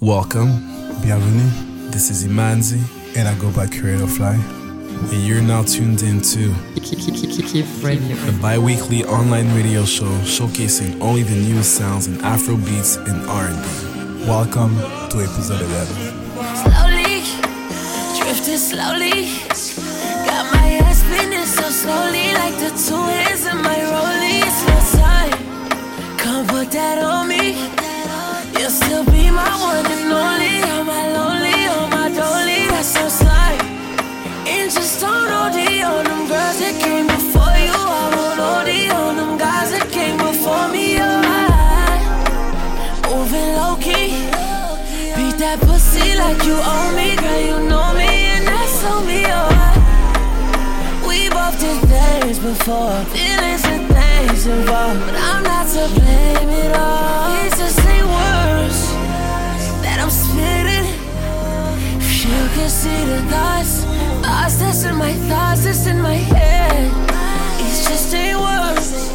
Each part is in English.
Welcome. Bienvenue. This is Imanzi, and I go by Creator Fly. And you're now tuned in to the bi weekly online radio show showcasing only the newest sounds in Afro beats and R&B. Welcome to episode 11. Slowly, drifting slowly. Got my spinning so slowly, like the two hands in my rollies. Time, come put that on me. You'll still be my one and only. Lonely, that's so. And just don't on them girls that came before you. I won't on them guys that came before me. Moving low key. Beat that pussy like you me, girl. You know me, and that's on me. We both did things before, feelings and things involved, but I'm not to blame at all. It's the same can see the thoughts, thoughts that's in my thoughts, that's in my head. It's just ain't words.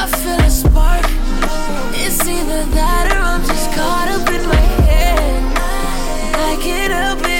I feel a spark. It's either that or I'm just caught up in my head. I can't help it.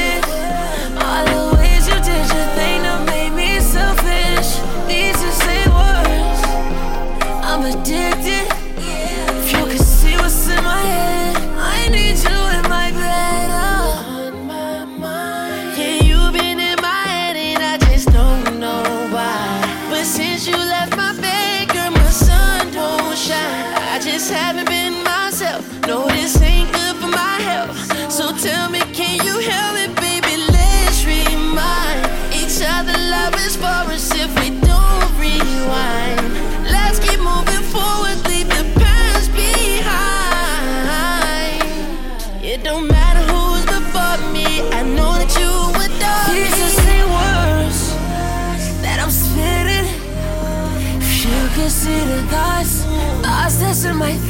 My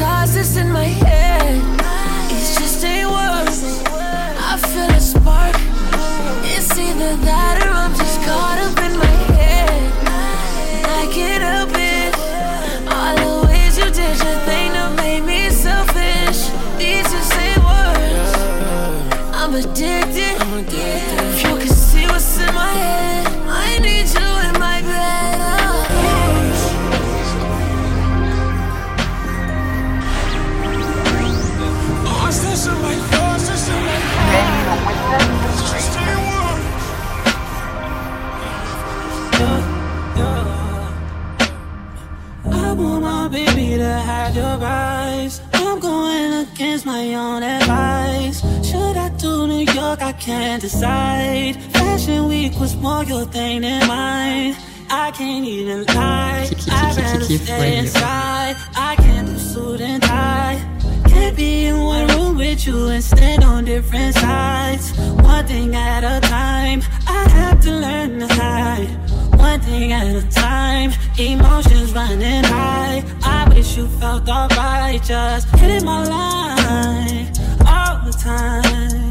can't decide. Fashion week was more your thing than mine. I can't even lie. I'd rather stay inside. I can't do suit and tie. Can't be in one room with you and stand on different sides. One thing at a time. I have to learn to hide. One thing at a time, emotions running high. I wish you felt alright, just hitting my line all the time,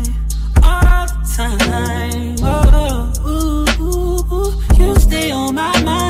time. Oh, ooh, ooh, ooh. you stay on my mind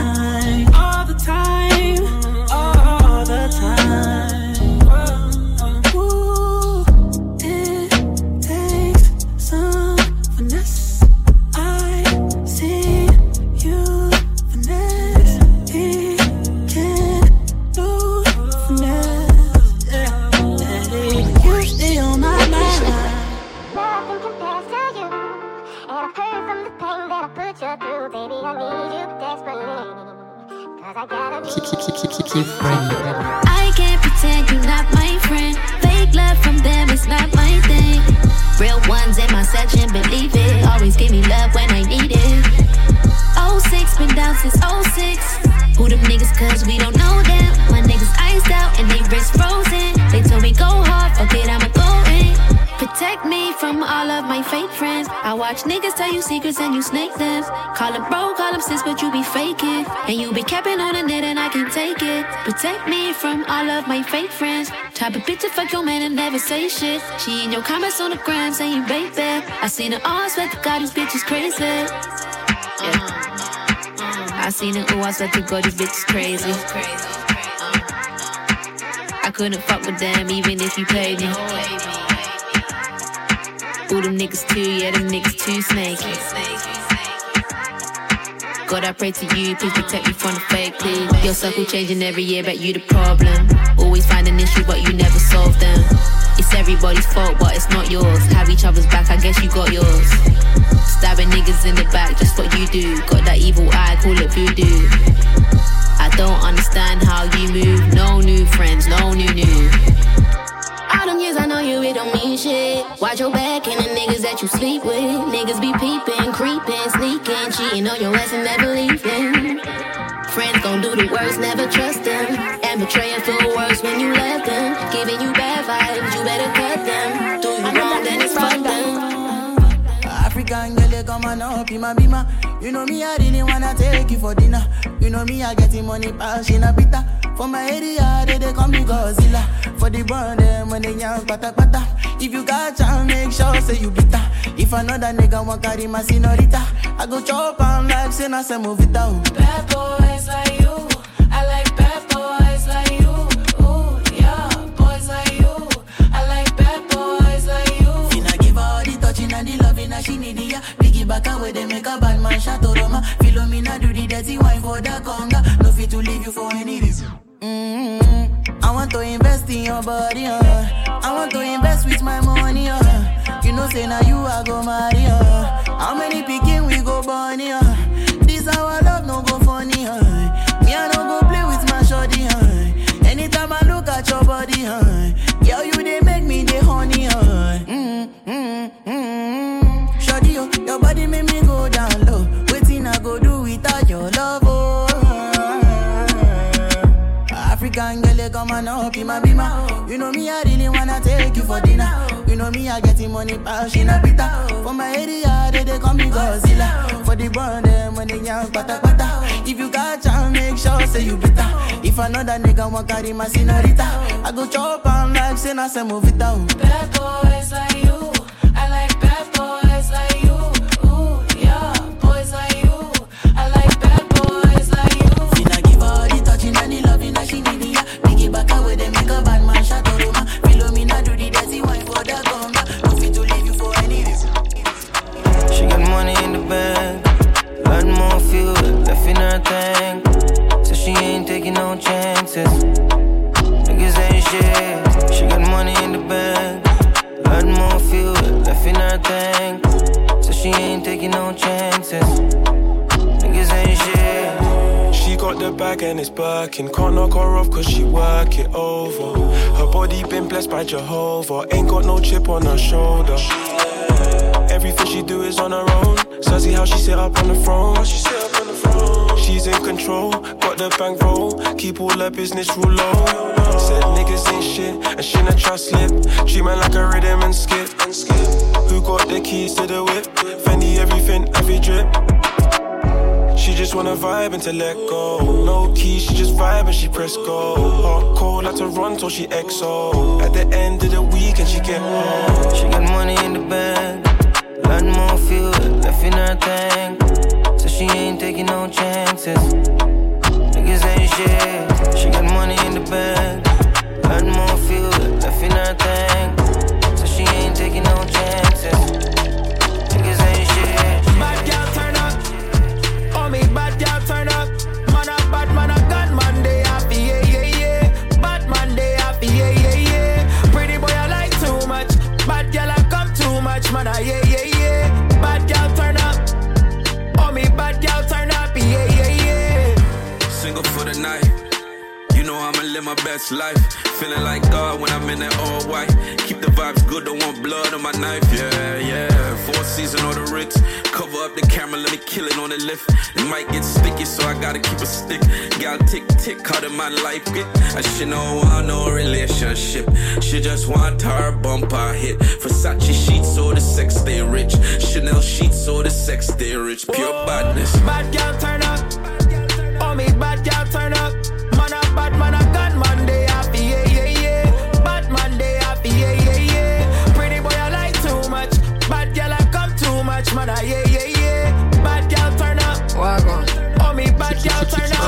never say shit. She in your comments on the gram saying baby. I seen it all, swear to God, this bitch is crazy. Yeah. I seen it, ooh, I swear to God, this bitch is crazy. I couldn't fuck with them even if you paid me. Call them niggas too, yeah, them niggas too snaky. God, I pray to you, please protect me from the fake, please. Your circle changing every year, but you the problem. Always find an issue, but you never solve them. It's everybody's fault, but it's not yours. Have each other's back, I guess you got yours. Stabbing niggas in the back, just what you do. Got that evil eye, call it voodoo. I don't understand how you move. No new friends, no new new. Them years I know you, it don't mean shit. Watch your back and the niggas that you sleep with. Niggas be peeping, creeping, sneaking, cheating on your ass and never leaving. Friends gon' do the worst, never trust them. And betray and feel worse when you left them. Giving you bad vibes, you better cut them. Do you wrong, then it's fuck them. African girl, they come on up in my bima. You know me, I really wanna take you for dinner. You know me, I getting money, pass in a pita. For my area, they, they call me Godzilla. For the burn them when they young pata pata. If you got chance, make sure say you bitter. If another nigga want carry my senorita, I go chop am like say na say move it down. Bad boys like you. I like bad boys like you. Ooh, yeah, boys like you. I like bad boys like you. Finna give her all the touching and the loving that she need ya. Biggie back away, they make a bad man shot to Roma. Philomena do the dirty wine for the conga. No fit to leave you for any reason. Mm-hmm. I want to invest in your body, uh. I want to invest with my money, uh. You know, say now you I go marry, uh. How many picking we go bunny, uh. This our love no go funny, uh. Me I no go play with my shorty, uh. Anytime I look at your body, uh. Girl, you they make me the honey, uh. Mm-hmm. Mm-hmm. Shorty, oh, your body make me go Come up my bima. You know me, I really wanna take you for dinner. You know me, I getting money, pass in a pita. For my area, they, they call me Godzilla. For the burn them when they young pata pata. If you got chance, make sure say you bitter. If another nigga want carry my senorita, I go chop am like say na say move it down. Bad boys like you. I like bad boys blessed by Jehovah. Ain't got no chip on her shoulder. Everything she do is on her own. Sassy how she sit up on the throne. She's in control, got the bank roll. Keep all her business real low. Said niggas ain't shit, and she not trust slip. Treat man like a rhythm and skip. And skip. Who got the keys to the whip? Fendi everything, every drip. Just wanna vibe and to let go. No keys, she just vibe and she press go. Hot cold like Toronto, she XO. At the end of the week and she get home. She got money in the bank, lot more fuel left in her tank. So she ain't taking no chances. Niggas ain't shit. She got money in the bank, lot more fuel left in her tank. So she ain't taking no chances. Live my best life. Feeling like God when I'm in that all white. Keep the vibes good, don't want blood on my knife. Yeah, yeah. Four season or the Ritz. Cover up the camera, let me kill it on the lift. It might get sticky, so I gotta keep a stick. Got tick tick, how did my life get? I should know want no relationship. She just want her bumper hit. Versace sheets or the sex they rich. Chanel sheets or the sex they rich. Pure badness. Bad girl turn up. Oh me bad girl turn up.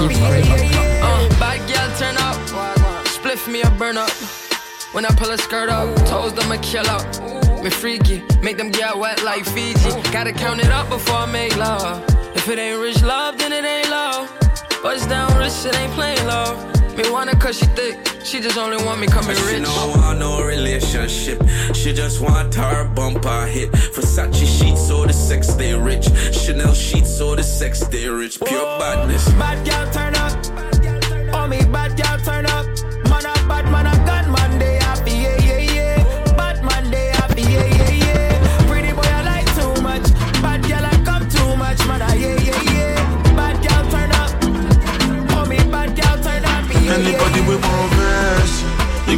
Uh, bad girl turn up. Spliff me a burn up. When I pull a skirt up, toes them a killer. Me freaky, make them get wet like Fiji. Gotta count it up before I make love. If it ain't rich love, then it ain't love. Bust down rich, it ain't plain love. Me want her cause she thick, she just only want me coming rich. She don't want no relationship, she just want her bumper hit. Versace sheets so the sex they rich, Chanel sheets so the sex they rich. Pure Whoa. badness. Bad girl turn up. Oh me bad girl turn up.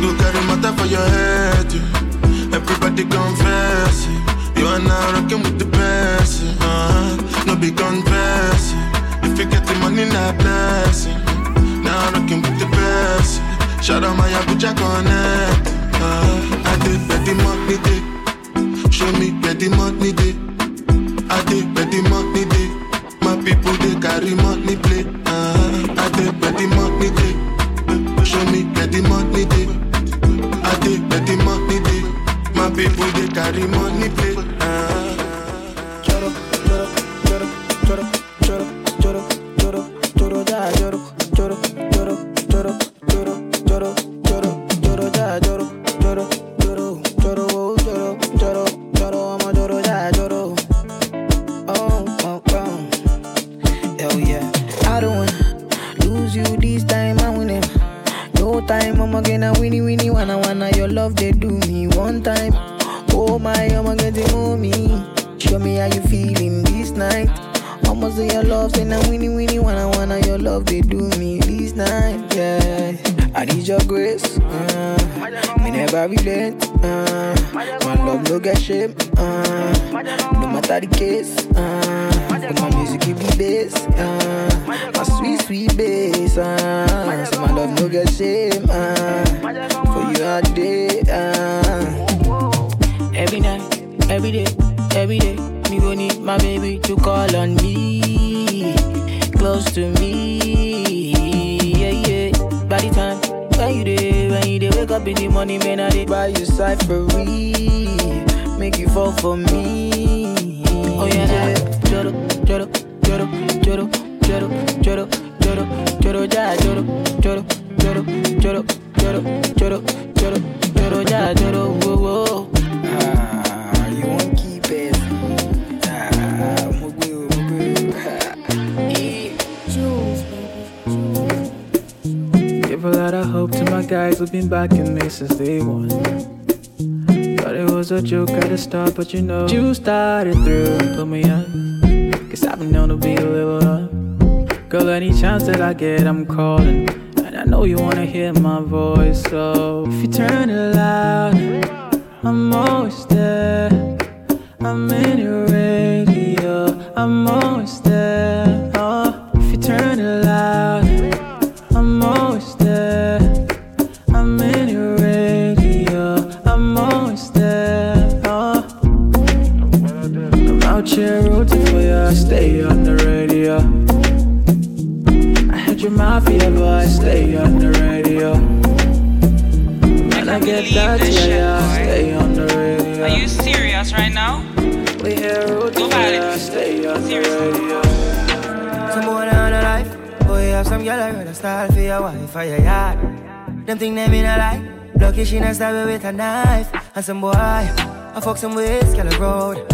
Go carry matter for your head. yeah. Everybody confess, yeah. you are now rocking with the best. yeah. Uh-huh. No big confess, yeah. if you get the money, not blessing. Now rocking with the best. Shout out my Abuja connect. Uh, I did the money day. Show me the money day. I did the money day. My people they carry money play. Uh, I did the money day. Show me the money day. Did bet the money day. My people they carry money play. But you know, you started through, put me on. Cause I've been known to be a little on. Girl, any chance that I get, I'm calling. And I know you wanna hear my voice, so if you turn it loud, I'm always there. I'm in your radio, I'm Man, I get that, yeah, yeah, stay on the radio. Are you serious right now? We here rooting for you, I stay on the radio. Some boy on a life. Boy, have some girl I rather style for your wife for your yard. Them think them in a lie. Lucky she not stab with a knife. And some boy, I fuck some ways, girl road.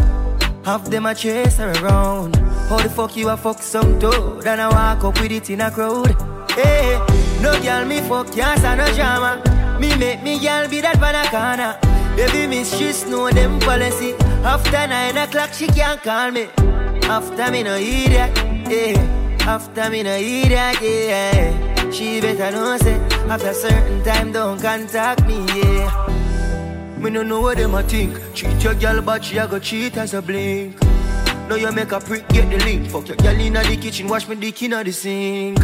Half them a chase her around. How the fuck you a fuck some toad? And I walk up with it in a crowd. Hey, no girl me fuck can't stand no drama. Me make me girl be that banana. Baby she know them policy. After nine o'clock she can't call me. After me no idiot, yeah. After me no idiot, yeah. She better know say after certain time don't contact me, yeah. Me no know what them a think. Cheat your girl, but she a go cheat as a blink. Now you make a prick, get the link. Fuck your girl inna the kitchen, wash me dick inna the sink.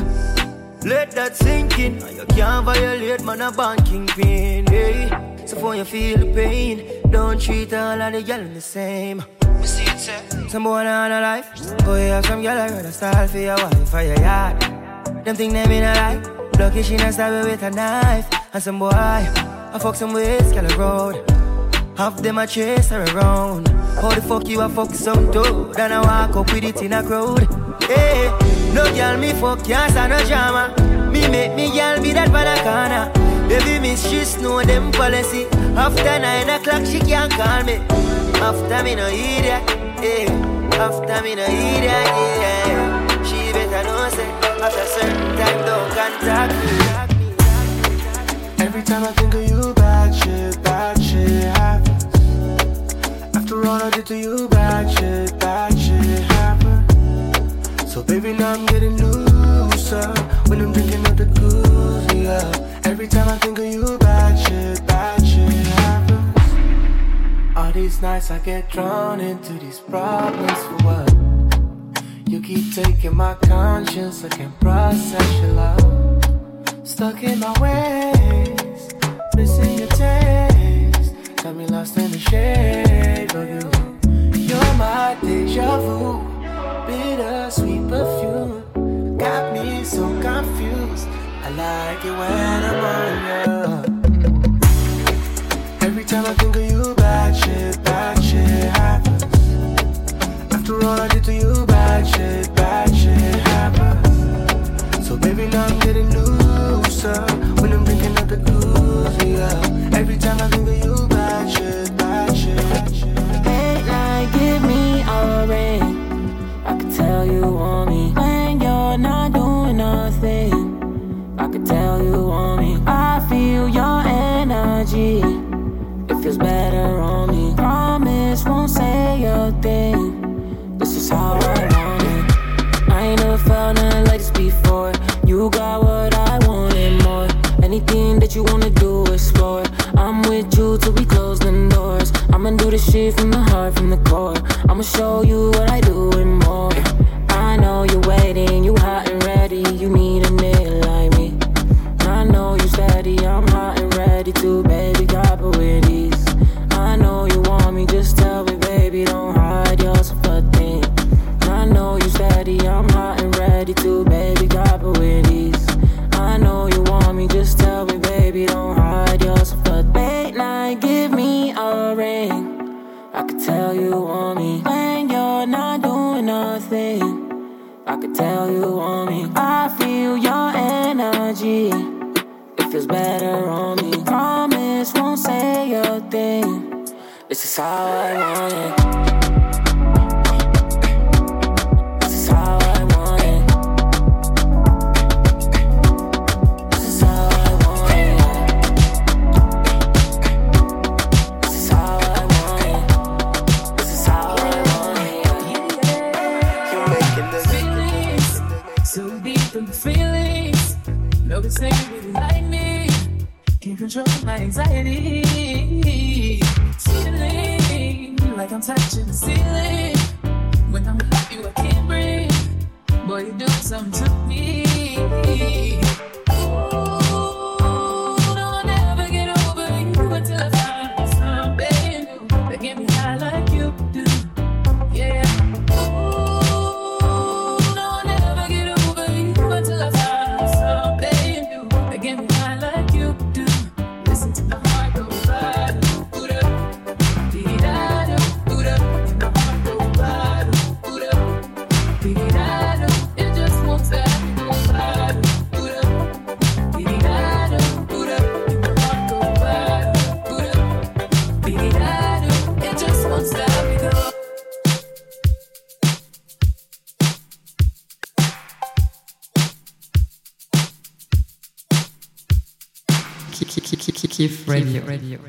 Let that sink in. and You can't violate man a banking pin. Hey. So for you feel the pain, don't treat all of the girl the same. Some boy on a life, boy have some girl I rather style for your wife for your yard. Them think them in a lie, lucky she not stab with a knife. And some boy, I I fuck some ways, girl road. Half them a chase her around. How the fuck you a fuck some dude? Then I walk up with it in a crowd. Hey, no girl me fuck, can't stand no drama. Me make me girl be that banana. Baby miss, she know them policy. After nine o'clock, she can't call me. After me no idiot, yeah. After me no idiot, yeah. She better know say after certain time don't contact me. Every time I think of you, bad shit, bad shit happens. After all I did to you, bad shit, bad shit. So baby, now I'm getting looser when I'm drinking up the goose, yeah. Every time I think of you, bad shit, bad shit happens. All these nights I get drawn into these problems for what? You keep taking my conscience, I can't process your love. Stuck in my ways, missing your taste. Got me lost in the shade of you. You're my deja vu, bittersweet perfume. Got me so confused. I like it when I'm on you. Every time I think of you, bad shit, bad shit happens. After all I did to you, bad shit, bad shit happens. So baby, now I'm getting looser when I'm drinking up the goose, yeah. Every time I think of you, you want me when you're not doing nothing. I can tell you want me. I feel your energy. It feels better on me. Promise won't say a thing. This is how I want it. I ain't never felt nothing like this before. You got what I wanted more. Anything that you wanna do, explore. I'm with you till we close the doors. I'ma do this shit from the heart, from the core. I'ma show you what I do and more. I know you're waiting, you hot Kiff Radio.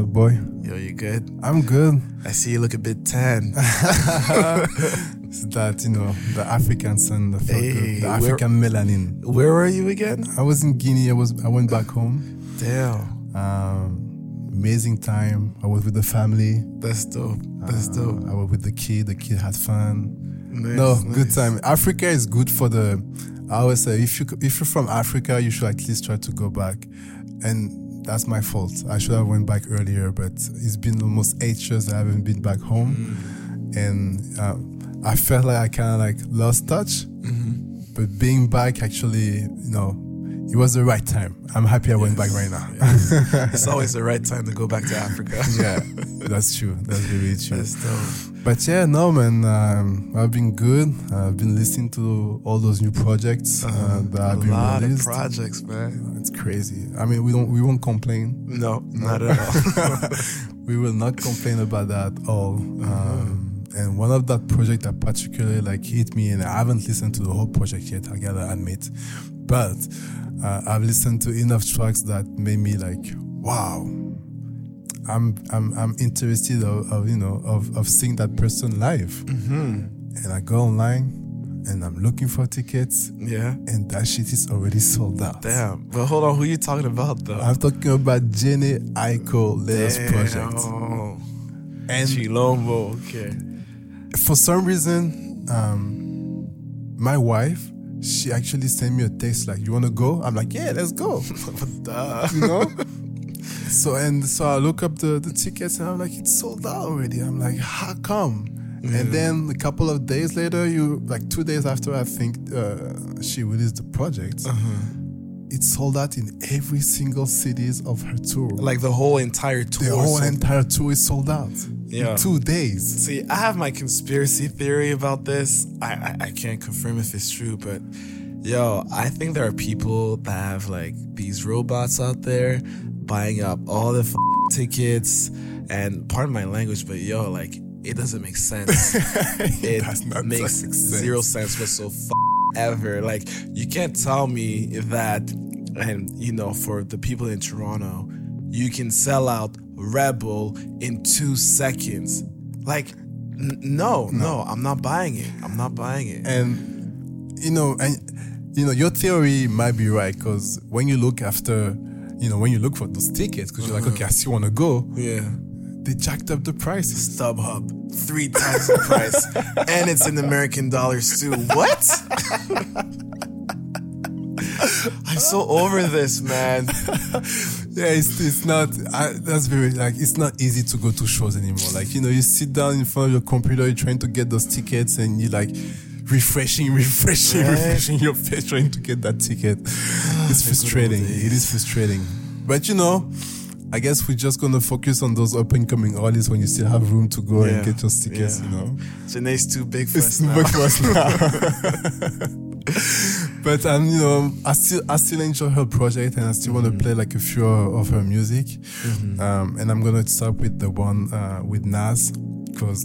Up, boy? Yo, you good? I'm good. I see you look a bit tan. It's that, you know, the African sun, the, Hey, the where- African melanin. Where were you again? I was in Guinea. I was I went back home. Damn. Um, amazing time. I was with the family. That's dope. That's Uh, dope. I was with the kid. The kid had fun. Nice, no, nice. good time. Africa is good for the. I always say if you if you're from Africa, you should at least try to go back, and that's my fault. I should have went back earlier, but it's been almost eight years I haven't been back home, Mm. and uh, I felt like I kind of like lost touch. Mm-hmm. But being back, actually, you know, it was the right time. I'm happy I went back right now. it's always the right time to go back to Africa. yeah, that's true. That's really true. That's dope. But yeah, no man, um, I've been good. I've been listening to all those new projects uh, that a have been lot released. of projects, man. It's crazy. I mean, we don't, we won't complain. No, not at all. we will not complain about that at all. Um, and one of that project that particularly like hit me, and I haven't listened to the whole project yet. I gotta admit, but uh, I've listened to enough tracks that made me like, wow. I'm I'm I'm interested of, of you know of of seeing that person live, Mhm. and I go online and I'm looking for tickets. Yeah. and that shit is already sold out. Damn. But hold on, who you talking about though? I'm talking about Jhené Aiko Damn. project. And Chilombo, okay. For some reason, um, my wife, she actually sent me a text like, "You want to go?" I'm like, "Yeah, let's go." Duh. you know. So and so I look up the, the tickets and I'm like, it's sold out already. I'm like, how come? And then a couple of days later, you like two days after I think uh, she released the project, it's sold out in every single cities of her tour. Like the whole entire tour. the whole entire tour is sold out. Yeah. In two days. See, I have my conspiracy theory about this. I, I, I can't confirm if it's true, but yo, I think there are people that have like these robots out there buying up all the f- tickets. And pardon my language, but yo, like it doesn't make sense. it does not makes make sense. zero sense whatsoever. Ever like you can't tell me that, and you know, for the people in Toronto, you can sell out Rebel in two seconds. Like, n- no, no, I'm not buying it. I'm not buying it. And you know, and you know, your theory might be right because when you look after, you know, when you look for those tickets, because you're like, mm-hmm. okay, I still want to go. Yeah. They jacked up the prices. StubHub, three times the price, and it's in American dollars too. What? I'm so over this, man. yeah, it's it's not. I, that's very like it's not easy to go to shows anymore. Like you know, you sit down in front of your computer, you're trying to get those tickets, and you like refreshing, refreshing, Right. refreshing your face trying to get that ticket. Ah, it's frustrating. It is frustrating. But you know. I guess we're just gonna focus on those up and coming artists when you still have room to go Yeah, and get your tickets, yeah. you know. Jhené's too big for It's us now. big for us now. but um, you know, I still I still enjoy her project and I still want to play like a few of her music. Um, and I'm gonna start with the one uh, with Nas because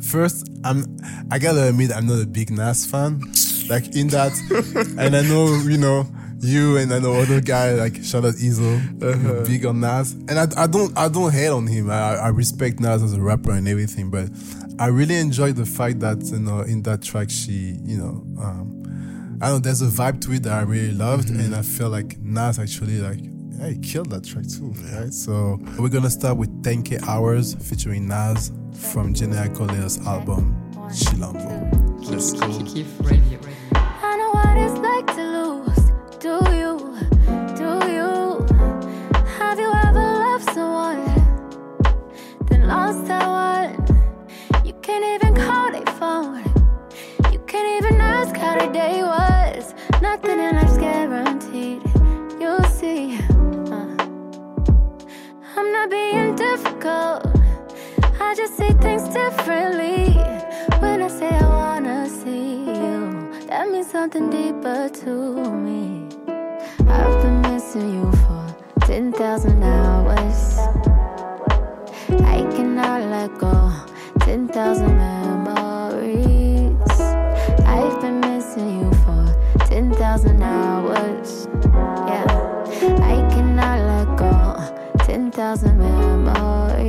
first I'm I gotta admit I'm not a big Nas fan. Like in that, and I know you know you and I know other guy like shout out Izo, you're big on Nas, and I, I don't I don't hate on him. I, I respect Nas as a rapper and everything, but I really enjoy the fact that you know in that track she you know um, I don't know. There's a vibe to it that I really loved, Mm-hmm. and I feel like Nas actually like. Yeah, he killed that track too, right? So we're gonna start with 10k hours featuring Nas from Jhené Aiko's album Chilombo. Let's go. How their day was. Nothing in life's guaranteed. You'll see. Uh, I'm not being difficult. I just see things differently. When I say I wanna see you, that means something deeper to me. I've been missing you for 10,000 hours. I cannot let go. 10,000 memories. Missing you for 10,000 hours. Yeah, I cannot let go. 10,000 memories.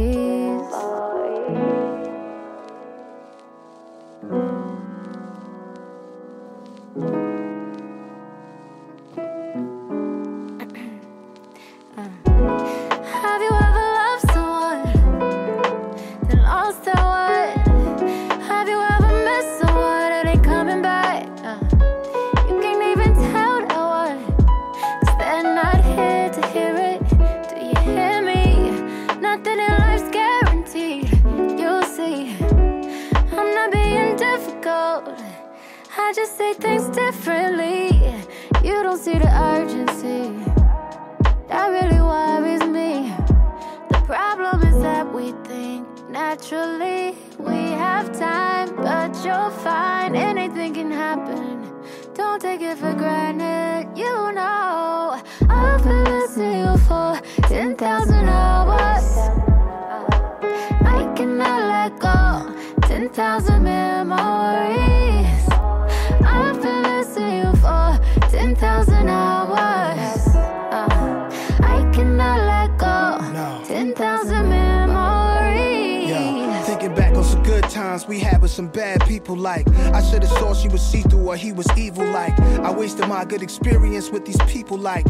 Experience with these people like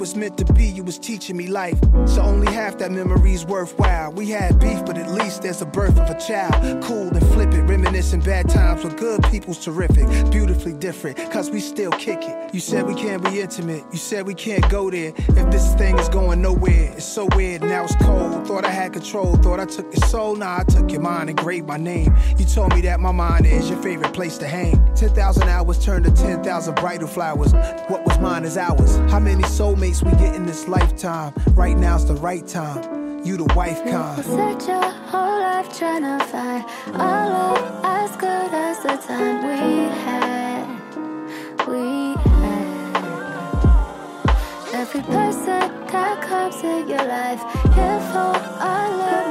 was meant to be, you was teaching me life. So only half that memory's worthwhile. We had beef, but at least there's a birth of a child. Cool and flip it, reminiscing bad times with good people's terrific. Beautifully different, cause we still kick it. You said we can't be intimate, you said we can't go there. If this thing is going nowhere, it's so weird, now it's cold. Thought I had control, thought I took your soul, nah, I took your mind and graved my name. You told me that my mind is your favorite place to hang. 10,000 hours turned to 10,000 bridal flowers. What was mine is ours. How many soulmates we get in this lifetime? Right now's the right time. You the wife kind. Search your whole life trying to find our love as good as the time we had. We had. Every person that comes in your life, here for our limited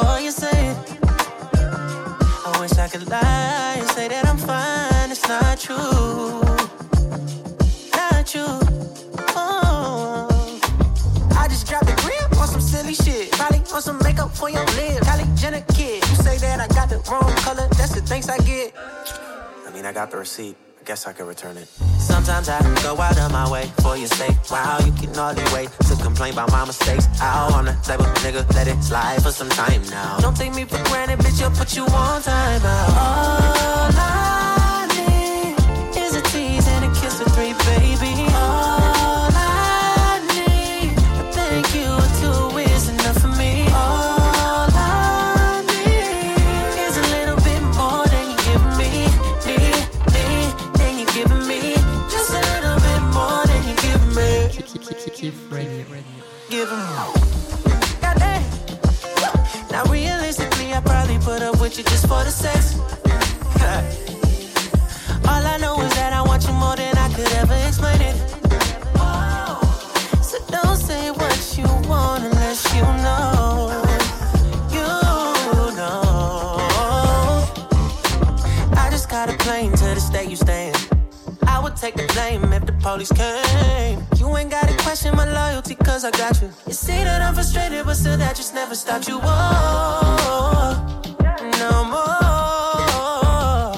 before you say? I wish I could lie and say that I'm fine. It's not true. Not true. Oh. I just dropped a grip on some silly shit. Probably on some makeup for your lips. Kylie Jenner kid. You say that I got the wrong color. That's the thanks I get. I mean, I got the receipt. Guess I could return it. Sometimes I go out of my way for your sake. Wow, you can hardly wait to complain about my mistakes. Out on the table, nigga, let it slide for some time now. Don't take me for granted, bitch, I'll put you on time out. All I need is a tease and a kiss or three, baby. Give 'em Goddamn. Now realistically, I probably put up with you just for the sex. All I know is that I want you more than I could ever explain it. So don't say what you want unless you know. You know. I just got a plane to the state. You me, I would take the blame if the police came. You ain't gotta question my loyalty, cause I got you. You say that I'm frustrated, but still that just never stopped you. Oh, no more.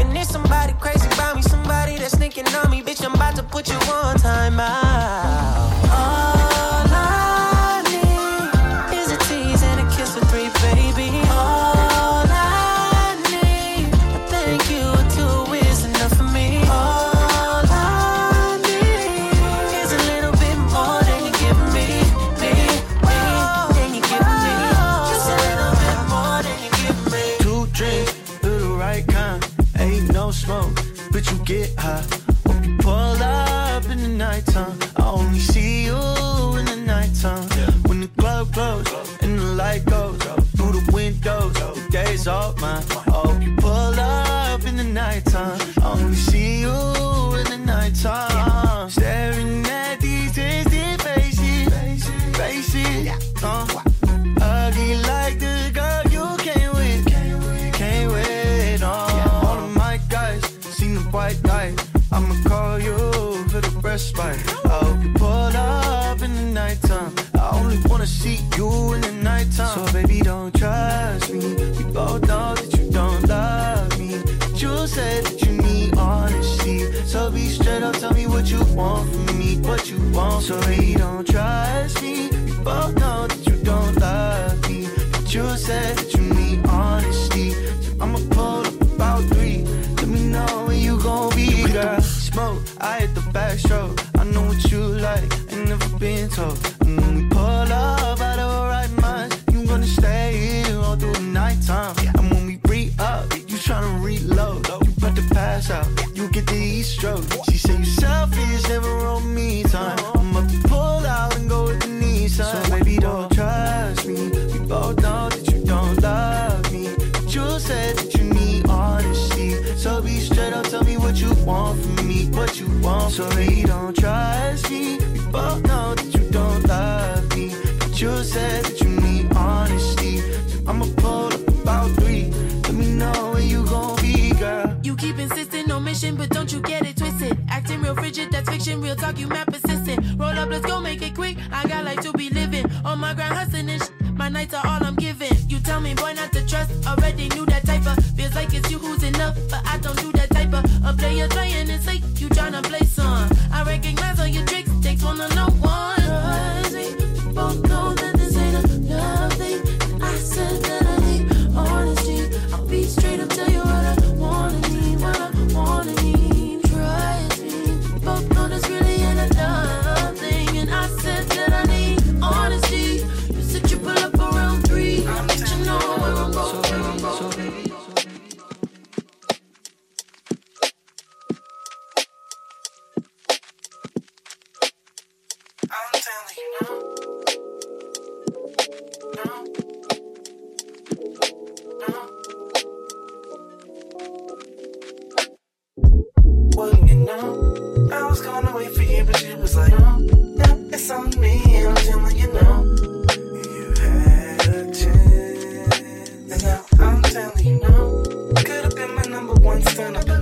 And there's somebody crazy about me, somebody that's thinking on me. Bitch, I'm about to put you on timeout. when we pull up out of our right you gonna stay here all through the nighttime. And when we re up, you tryna reload. You about to pass out, you get the east stroke. She say you selfish, never on me time. I'm to pull out and go with the Nissan. So baby, don't trust me. We both know that you don't love me. But said that you need honesty. So be straight up, tell me what you want from me, what you want. So baby, don't Real frigid, that's fiction. Real talk, you mad persistent. Roll up, let's go make it quick. I got life to be living. On my grind, hustling and sh. My nights are all I'm giving. You tell me, boy, not to trust. Already knew that type of. Feels like it's you who's enough, but I don't do fan.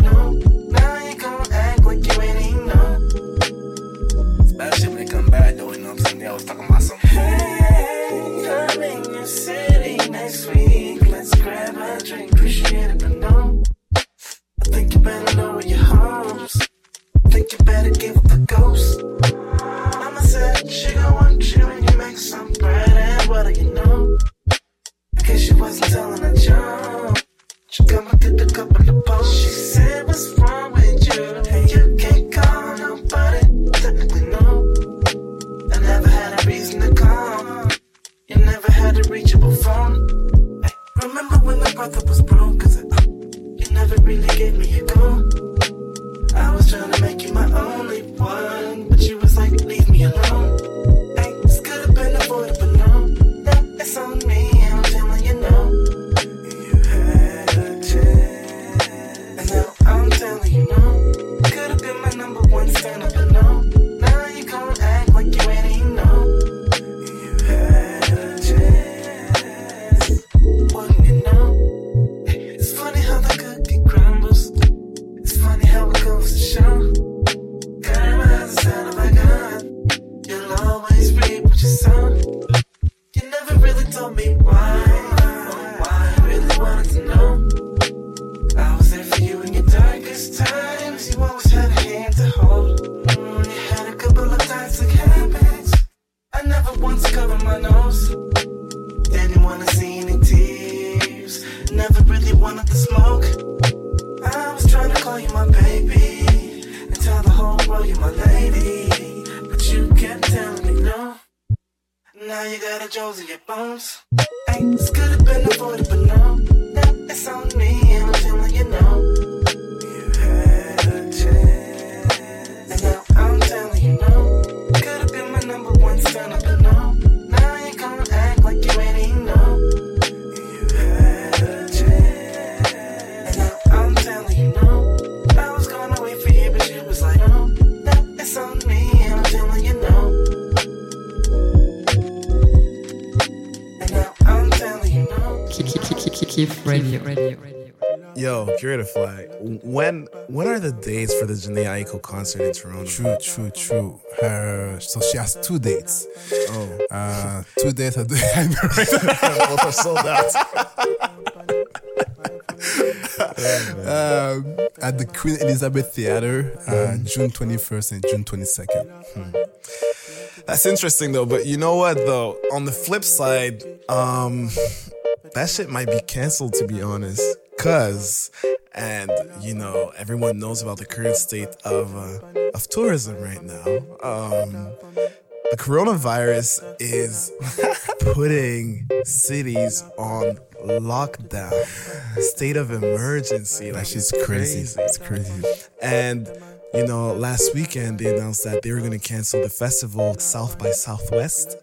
Now you got a Jones in your bones. Hey, this could have been avoided, but no. Keep radio. Yo, curator flag. When when are the dates for the Jhené Aiko concert in Toronto? True, true, true. Her so she has two dates. Oh, uh, two dates at the Both are sold out. um, at the Queen Elizabeth Theatre, uh, June 21st and June 22nd. That's interesting though, but you know what though? On the flip side, um that shit might be canceled to be honest. Cause and you know, everyone knows about the current state of uh, of tourism right now. Um the coronavirus is putting cities on lockdown, state of emergency. Like shit's it's crazy. crazy. It's crazy. And you know, last weekend they announced that they were going to cancel the festival South by Southwest.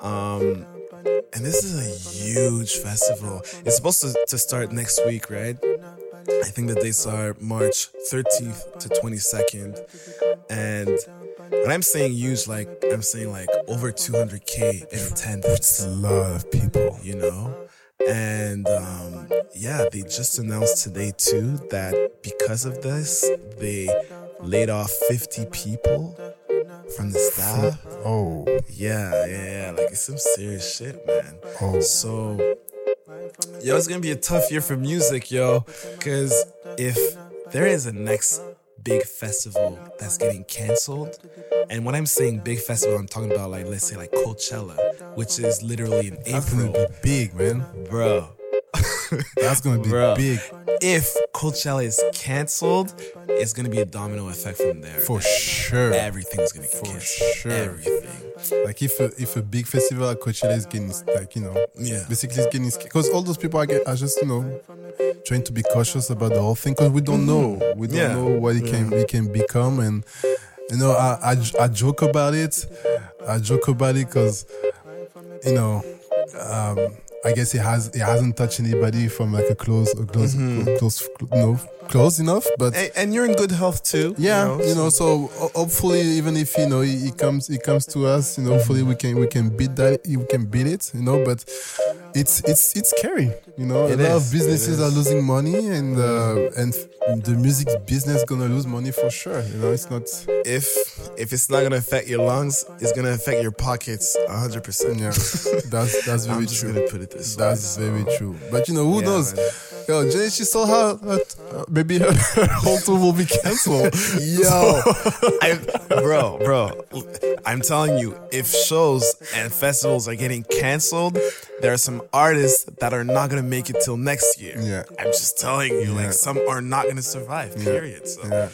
Um, and this is a huge festival. It's supposed to, to start next week, right? I think the dates are March 13th to 22nd. And when I'm saying huge, like I'm saying like over 200k in attendance. It's a lot of people. You know? And um, yeah, they just announced today too that because of this, they laid off 50 people from the staff. Oh. Yeah, yeah, yeah. Like it's some serious shit, man. Oh. So, yo, it's gonna be a tough year for music, yo. Cause if there is a next big festival that's getting canceled, and when I'm saying big festival, I'm talking about like let's say like Coachella, which is literally in That's gonna be big, man. bro. That's gonna be Bro. big If Coachella is canceled, it's gonna be a domino effect from there. for sure. Everything's gonna get For canceled. sure. Everything. Like if a, if a big festival like Coachella is getting like you know Yeah. basically it's getting because all those people are, get, are just you know trying to be cautious about the whole thing because we don't know we don't Yeah. know what it can it can become and you know I, I I joke about it I joke about it because you know um I guess it has it hasn't touched anybody from like a close a close mm-hmm. close no close enough but And, and you're in good health too. yeah, you know, so ho- hopefully, even if you know it, it comes, it comes to us, you know, hopefully we can we can beat that, we can beat it, you know. But it's it's it's scary, you know. It a lot is, of businesses are losing money, and uh, and the music business gonna lose money for sure. You know, it's not. if if it's not gonna affect your lungs, it's gonna affect your pockets hundred percent. Yeah, that's that's very I'm just true. gonna put it this That's way. very true. But you know, who Yeah, knows? man. Yo, Jenny, she saw how uh, maybe her, whole tour will be canceled. Yo, I, bro, bro, I'm telling you, if shows and festivals are getting canceled, there are some artists that are not gonna make it till next year. Yeah. I'm just telling you, Yeah. like some are not gonna survive. Period. So, Yeah.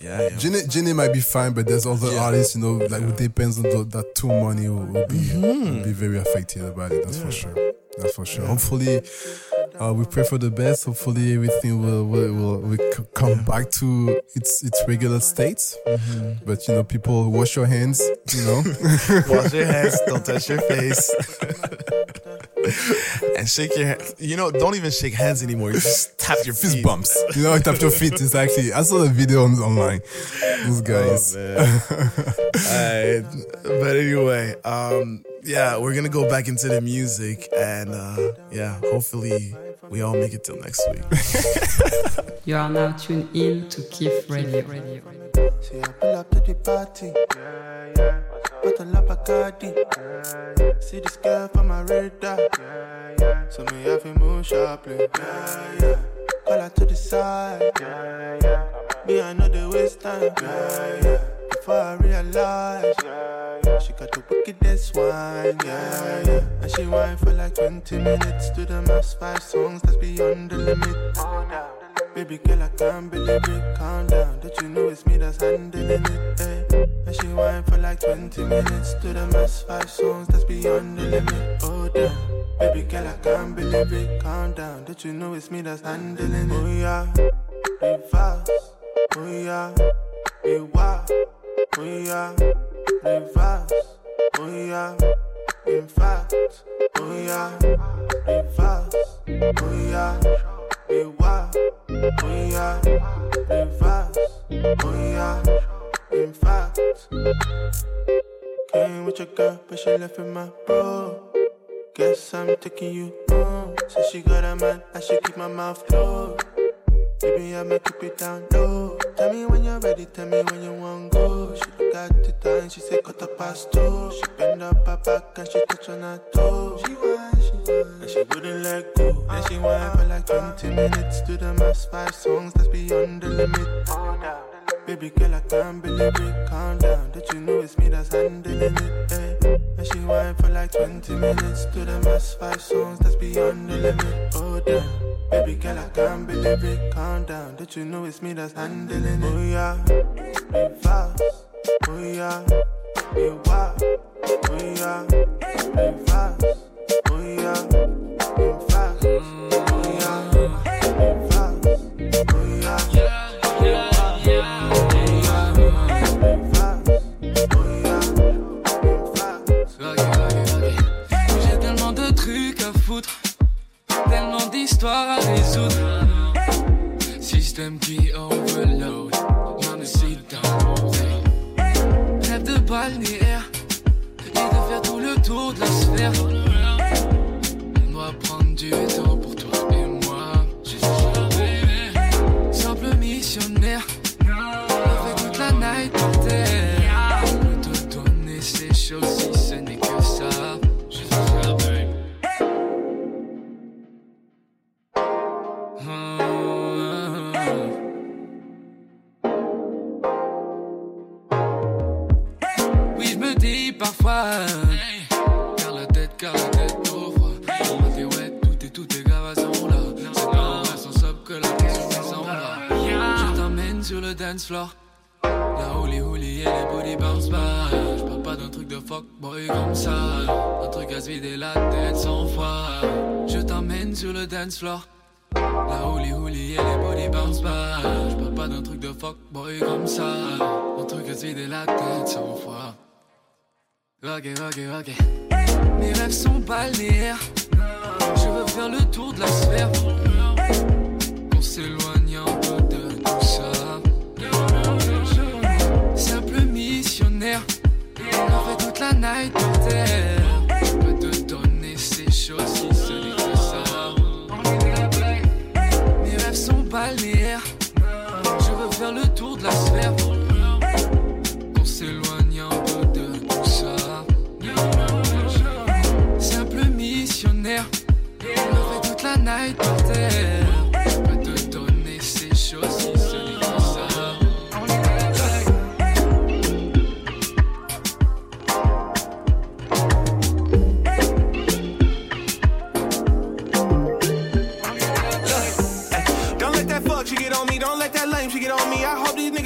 yeah, yeah. Jenny, Jenny might be fine, but there's other Yeah. artists, you know, like who depends on the, that tour money will, will be mm-hmm. will be very affected about it. That's for sure. That's for sure. Hopefully, uh, we pray for the best. Hopefully, everything will will, will, will come back to its its regular state. But you know, people wash your hands. You know, Wash your hands, don't touch your face. and shake your hand. You know, don't even shake hands anymore. You just tap your fist bumps. You know, tap your feet. Exactly. I saw the video on, online. Those guys. Alright. But anyway, um, yeah, we're gonna go back into the music and uh, yeah, hopefully we all make it till next week. You are now tuned in to Keith Radio. See, I pull up to the party. Yeah, yeah. Bottle of Bacardi. Yeah, yeah. See this girl from my radar. Yeah, yeah. So me have to move sharply. Yeah, yeah. Call her to the side. Yeah, yeah. Me, I know the waste time. Yeah, yeah. Before I realize. Yeah. She got the wickedest wine. Yeah, yeah. And she whine for like 20 minutes to the mass five songs that's beyond the limit. Oh, down. Baby girl, I can't believe it. Calm down, don't you know it's me that's handling it. Hey. And she whine for like 20 minutes to the mass five songs that's beyond the limit. Oh damn, baby girl, I can't believe it. Calm down, don't you know it's me that's handling it. Oh yeah, reverse. Oh yeah, be wild. Oh yeah, reverse. Oh yeah, in fact. Oh yeah, reverse. Oh yeah, be wild. Oh yeah, reverse. Oh yeah, in fact. Came with your girl, but she left with my bro. Guess I'm taking you home. Said she got a man, I should keep my mouth closed. Baby, I'ma keep it down low. Tell me when ready, tell me when you want to go. She look at the time, she say cut the past two. She bend up her back and she touch on her toe. She whine, she whine, and she wouldn't let go. Then she uh-huh. whine for like 20 minutes to the mass five songs that's beyond the limit. Baby girl, I can't believe it. Calm down, that you know it's me that's handling it. Hey. And she whine for like 20 minutes to the mass five songs that's beyond the limit. Oh damn. Baby girl, I can't believe it. Calm down, that you know it's me that's handling it. Oh yeah, be fast. Oh yeah, be wild. Oh yeah, be fast. Oh yeah, dance floor. La holy holy et les body bounce pas. Je parle pas d'un truc de fuck boy comme ça. Un truc à se vider la tête sans fois. Je t'emmène sur le dance floor. La holy holy et les body bounce pas. Je parle pas d'un truc de fuck boy comme ça. Un truc à se vider la tête sans fois. Ok, ok, ok. Mes rêves sont balnéaires. Je veux faire le tour de la sphère. La par terre. Je peux te donner ces choses si ce n'est ça. Mes rêves sont balnéaires. Je veux faire le tour de la sphère. On s'éloigne un peu de tout ça. Simple missionnaire. On a fait toute la night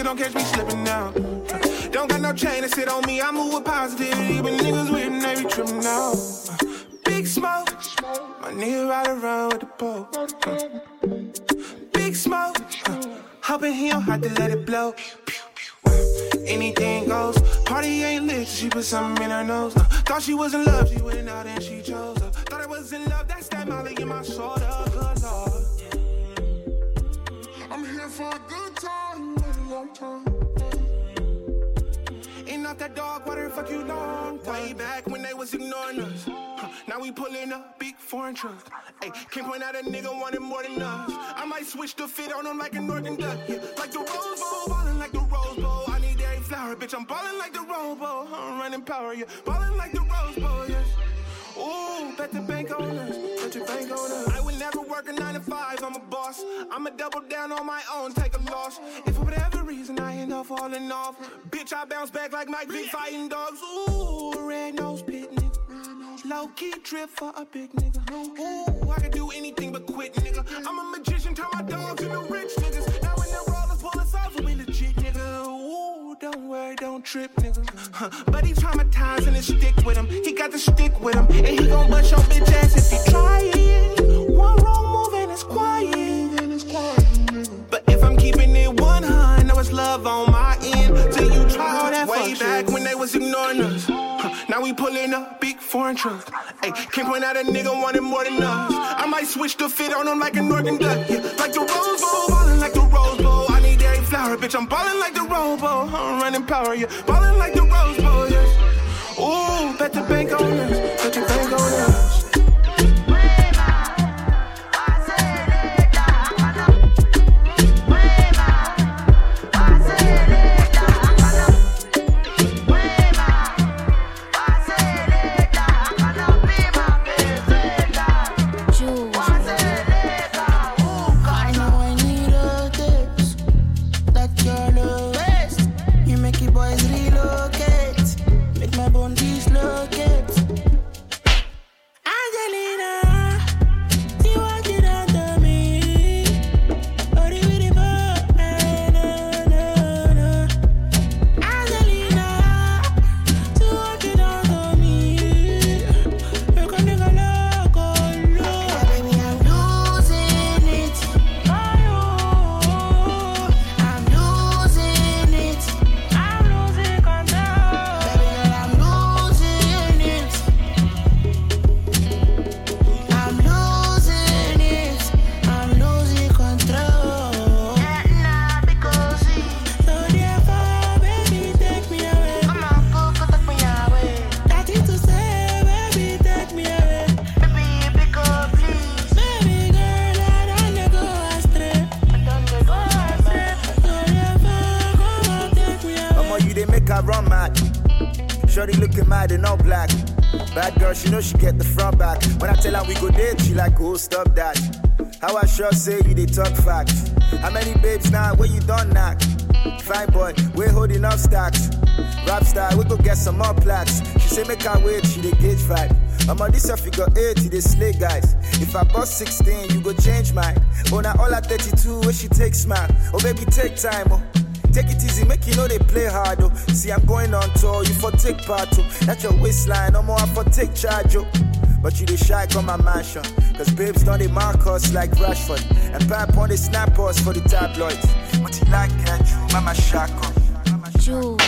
don't catch me slipping now. Don't got no chain to sit on me. I move with positivity, but niggas with they be tripping now. Big smoke, my nigga ride around with the pole. Big smoke, hoping he don't have to let it blow. Anything goes. Party ain't lit, she put something in her nose. Uh, thought she was in love, she went out and she chose. Uh, thought I was in love, that's that Molly in my shoulder. Good lord. I'm here for a good time, long time. Ain't not that dog, the fuck you long? Way back when they was ignoring us. Now we pulling up big foreign trucks. Hey, can't point out a nigga wanted more than us. I might switch the fit on him like a Northern Duck. Yeah, like the Rose Bowl, ballin' like the Rose Bowl. I need every flower, bitch. I'm ballin' like the Rose Bowl. I'm running power, yeah. Ballin' like the Rose Bowl, yes. Ooh, bet the bank on us. Bet your bank on us. I would never work a nine to five. Boss. I'ma double down on my own, take a loss. If for whatever reason I end up falling off, bitch, I bounce back like Mike Vick fighting dogs. Ooh, red nose pit, nigga. Low key trip for a big nigga. Ooh, I can do anything but quit, nigga. I'm a magician, turn my dogs into rich niggas. Now when the rollers pull us off, we legit, nigga. Ooh, don't worry, don't trip, nigga. Huh. But he traumatized and it stick with him. He got the stick with him, and he gon' bust your bitch ass if he try it. One wrong move and it's quiet. But if I'm keeping it 100, know it's love on my end. Till you try all that Way back when they was ignoring us. Huh, Now we pulling up big foreign trucks. Hey, can't point out a nigga wanted more than us. I might switch the fit on him like an organ duck. Yeah, like the Rose Bowl, ballin' like the Rose Bowl. I need every flower, bitch. I'm ballin' like the Rose Bowl. I'm running power, yeah. Ballin' like the Rose Bowl, yeah. Ooh, bet the bank on us. Bet the bank on us. She know she get the front back. When I tell her we go date, she like, oh, stop that. How I sure say you they talk facts. How many babes now where you done knock? Fine boy, we're holding up stacks. Rap star, we go get some more plaques. She say make her wait, she dey gauge vibe. Mama, this your figure 80, they slay guys. If I bust 16, you go change mine. Oh, now all at 32, where she takes smile. Oh, baby, take time, oh. Take it easy, make you know they play hard, oh. See, I'm going on tour, you for take part, oh. That's your waistline, no more, I for take charge, oh. But you the shy on my mansion. Cause babes don't they mark us like Rashford. And pap on they snap us for the tabloids. But he like that, you, mama shako. Jules,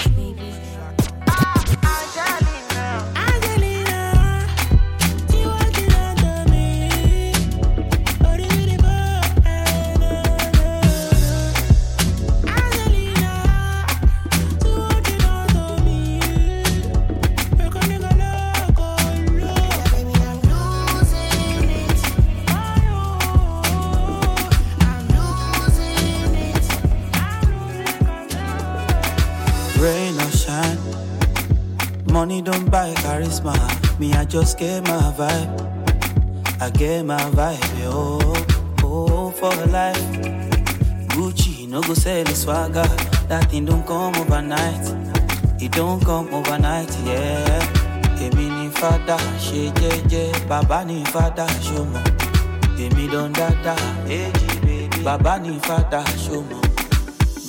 Rain or shine, money don't buy charisma. Me, I just get my vibe. I get my vibe, yo. Oh, for life. Gucci, no go sell the swagger. That thing don't come overnight. It don't come overnight, yeah. Èmi ni fada, ṣe jẹ́jẹ́. Bàbá ni fada, ṣo mọ̀. Èmi don dada. Bàbá ni fada, ṣo mọ̀.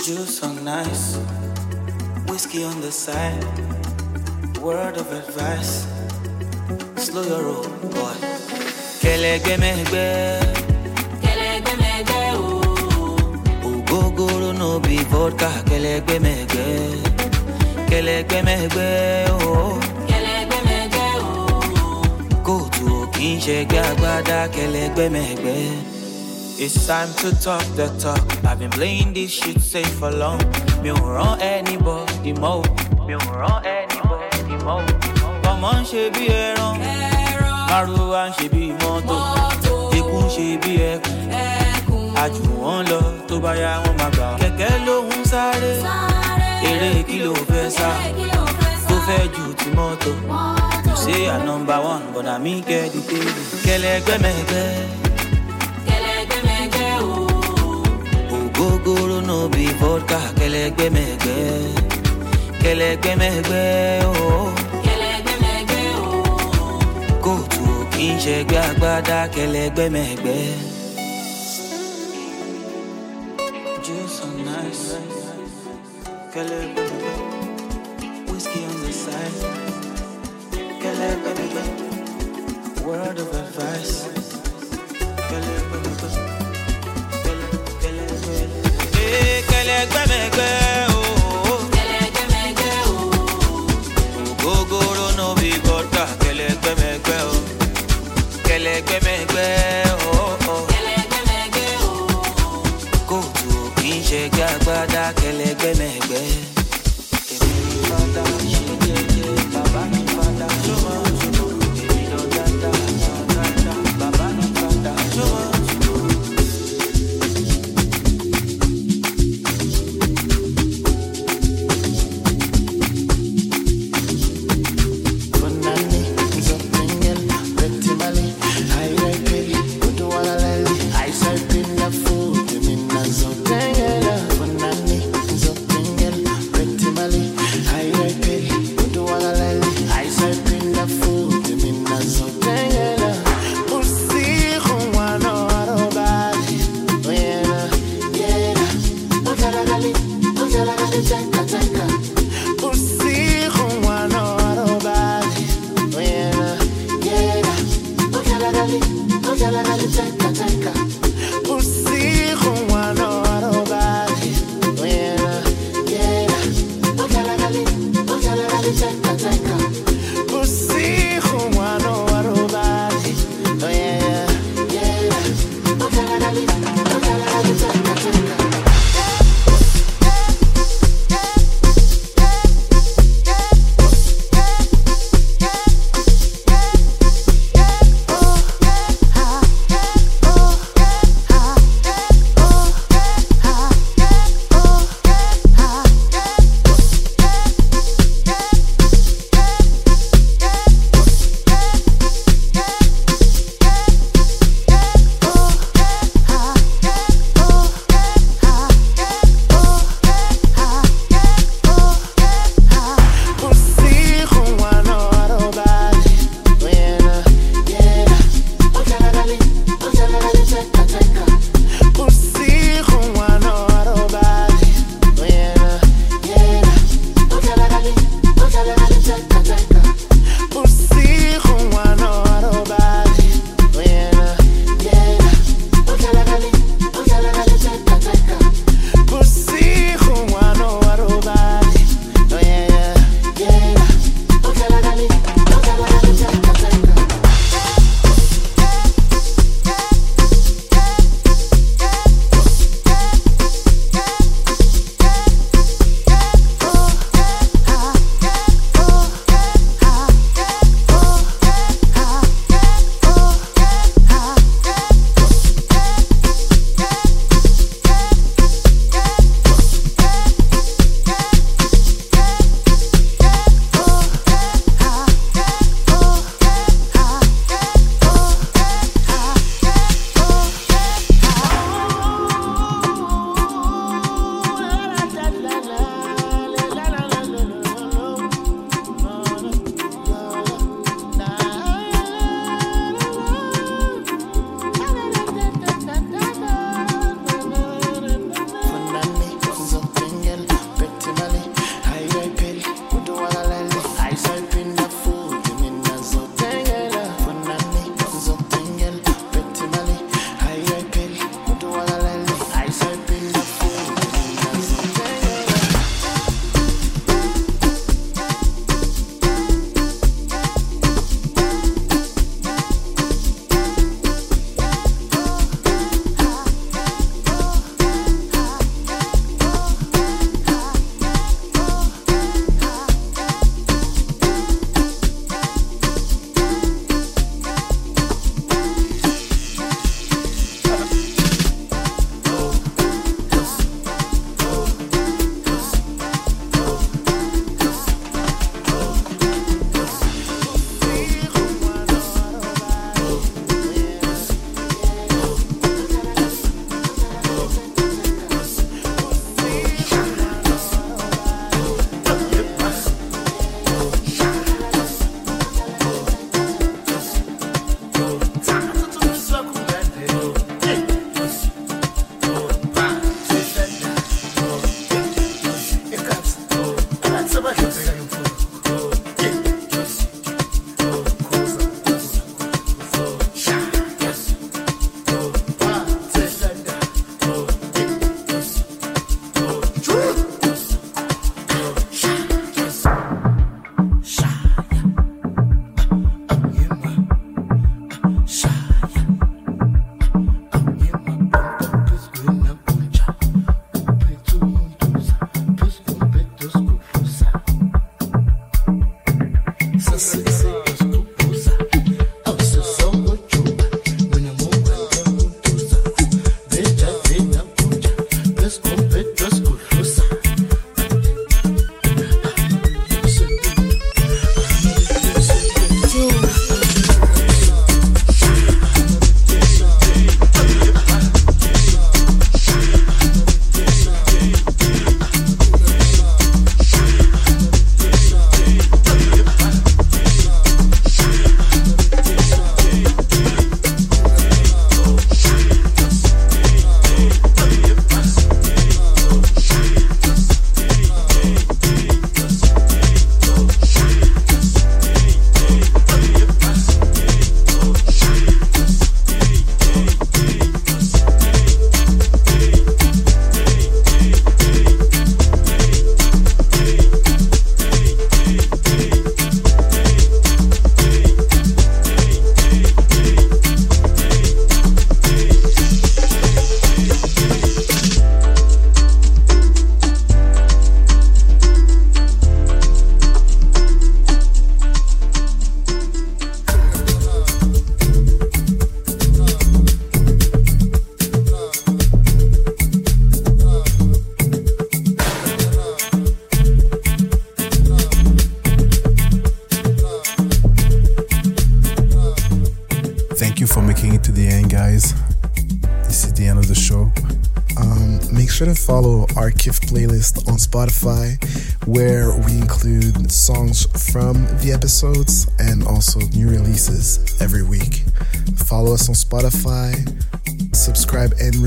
Juice on nice. Whiskey on the side. Word of advice. Slow your roll, boy. Kẹlẹgbẹmẹgbẹ. Kẹlẹgbẹmẹgbẹ o. Ògógóró no be vodka. Kẹlẹgbẹmẹgbẹ. Kẹlẹgbẹmẹgbẹ o. Kẹlẹgbẹmẹgbẹ o. Kóòtù ò kì í ṣẹgbẹ́ agbádá. Kẹlẹgbẹmẹgbẹ. It's time to talk the talk. I've been playing this shit safe for long. Mi ò rán anybody mọ́. Mi ò rán anybody mọ́. Ọmọ ń ṣe bí ẹran. Márùwá ń ṣe bí mọ́tò. Ikú ń ṣe bí ẹkùn. Àjù wọn lọ tó bá yá wọn máa gbà. Kẹ̀kẹ́ ló ń sáré. Eré kí ló fẹ́ sá? Tó fẹ́ ju ti mọ́tò. You say I number one, but na me get the table. Kẹlẹgbẹmẹgbẹ. Kẹlẹgbẹmẹgbẹ guru no be vodka kẹlẹgbẹ mẹgbẹ kẹlẹgbẹ mẹgbẹ o. kẹlẹgbẹ o. agbádá kẹlẹgbẹ juice on ice whiskey on the side word of advice. mẹ́gbẹ́mẹ́gbẹ́.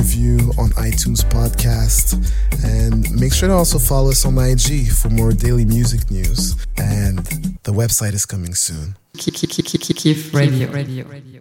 Review on iTunes Podcast, and make sure to also follow us on IG for more daily music news. And the website is coming soon. KIF Radio.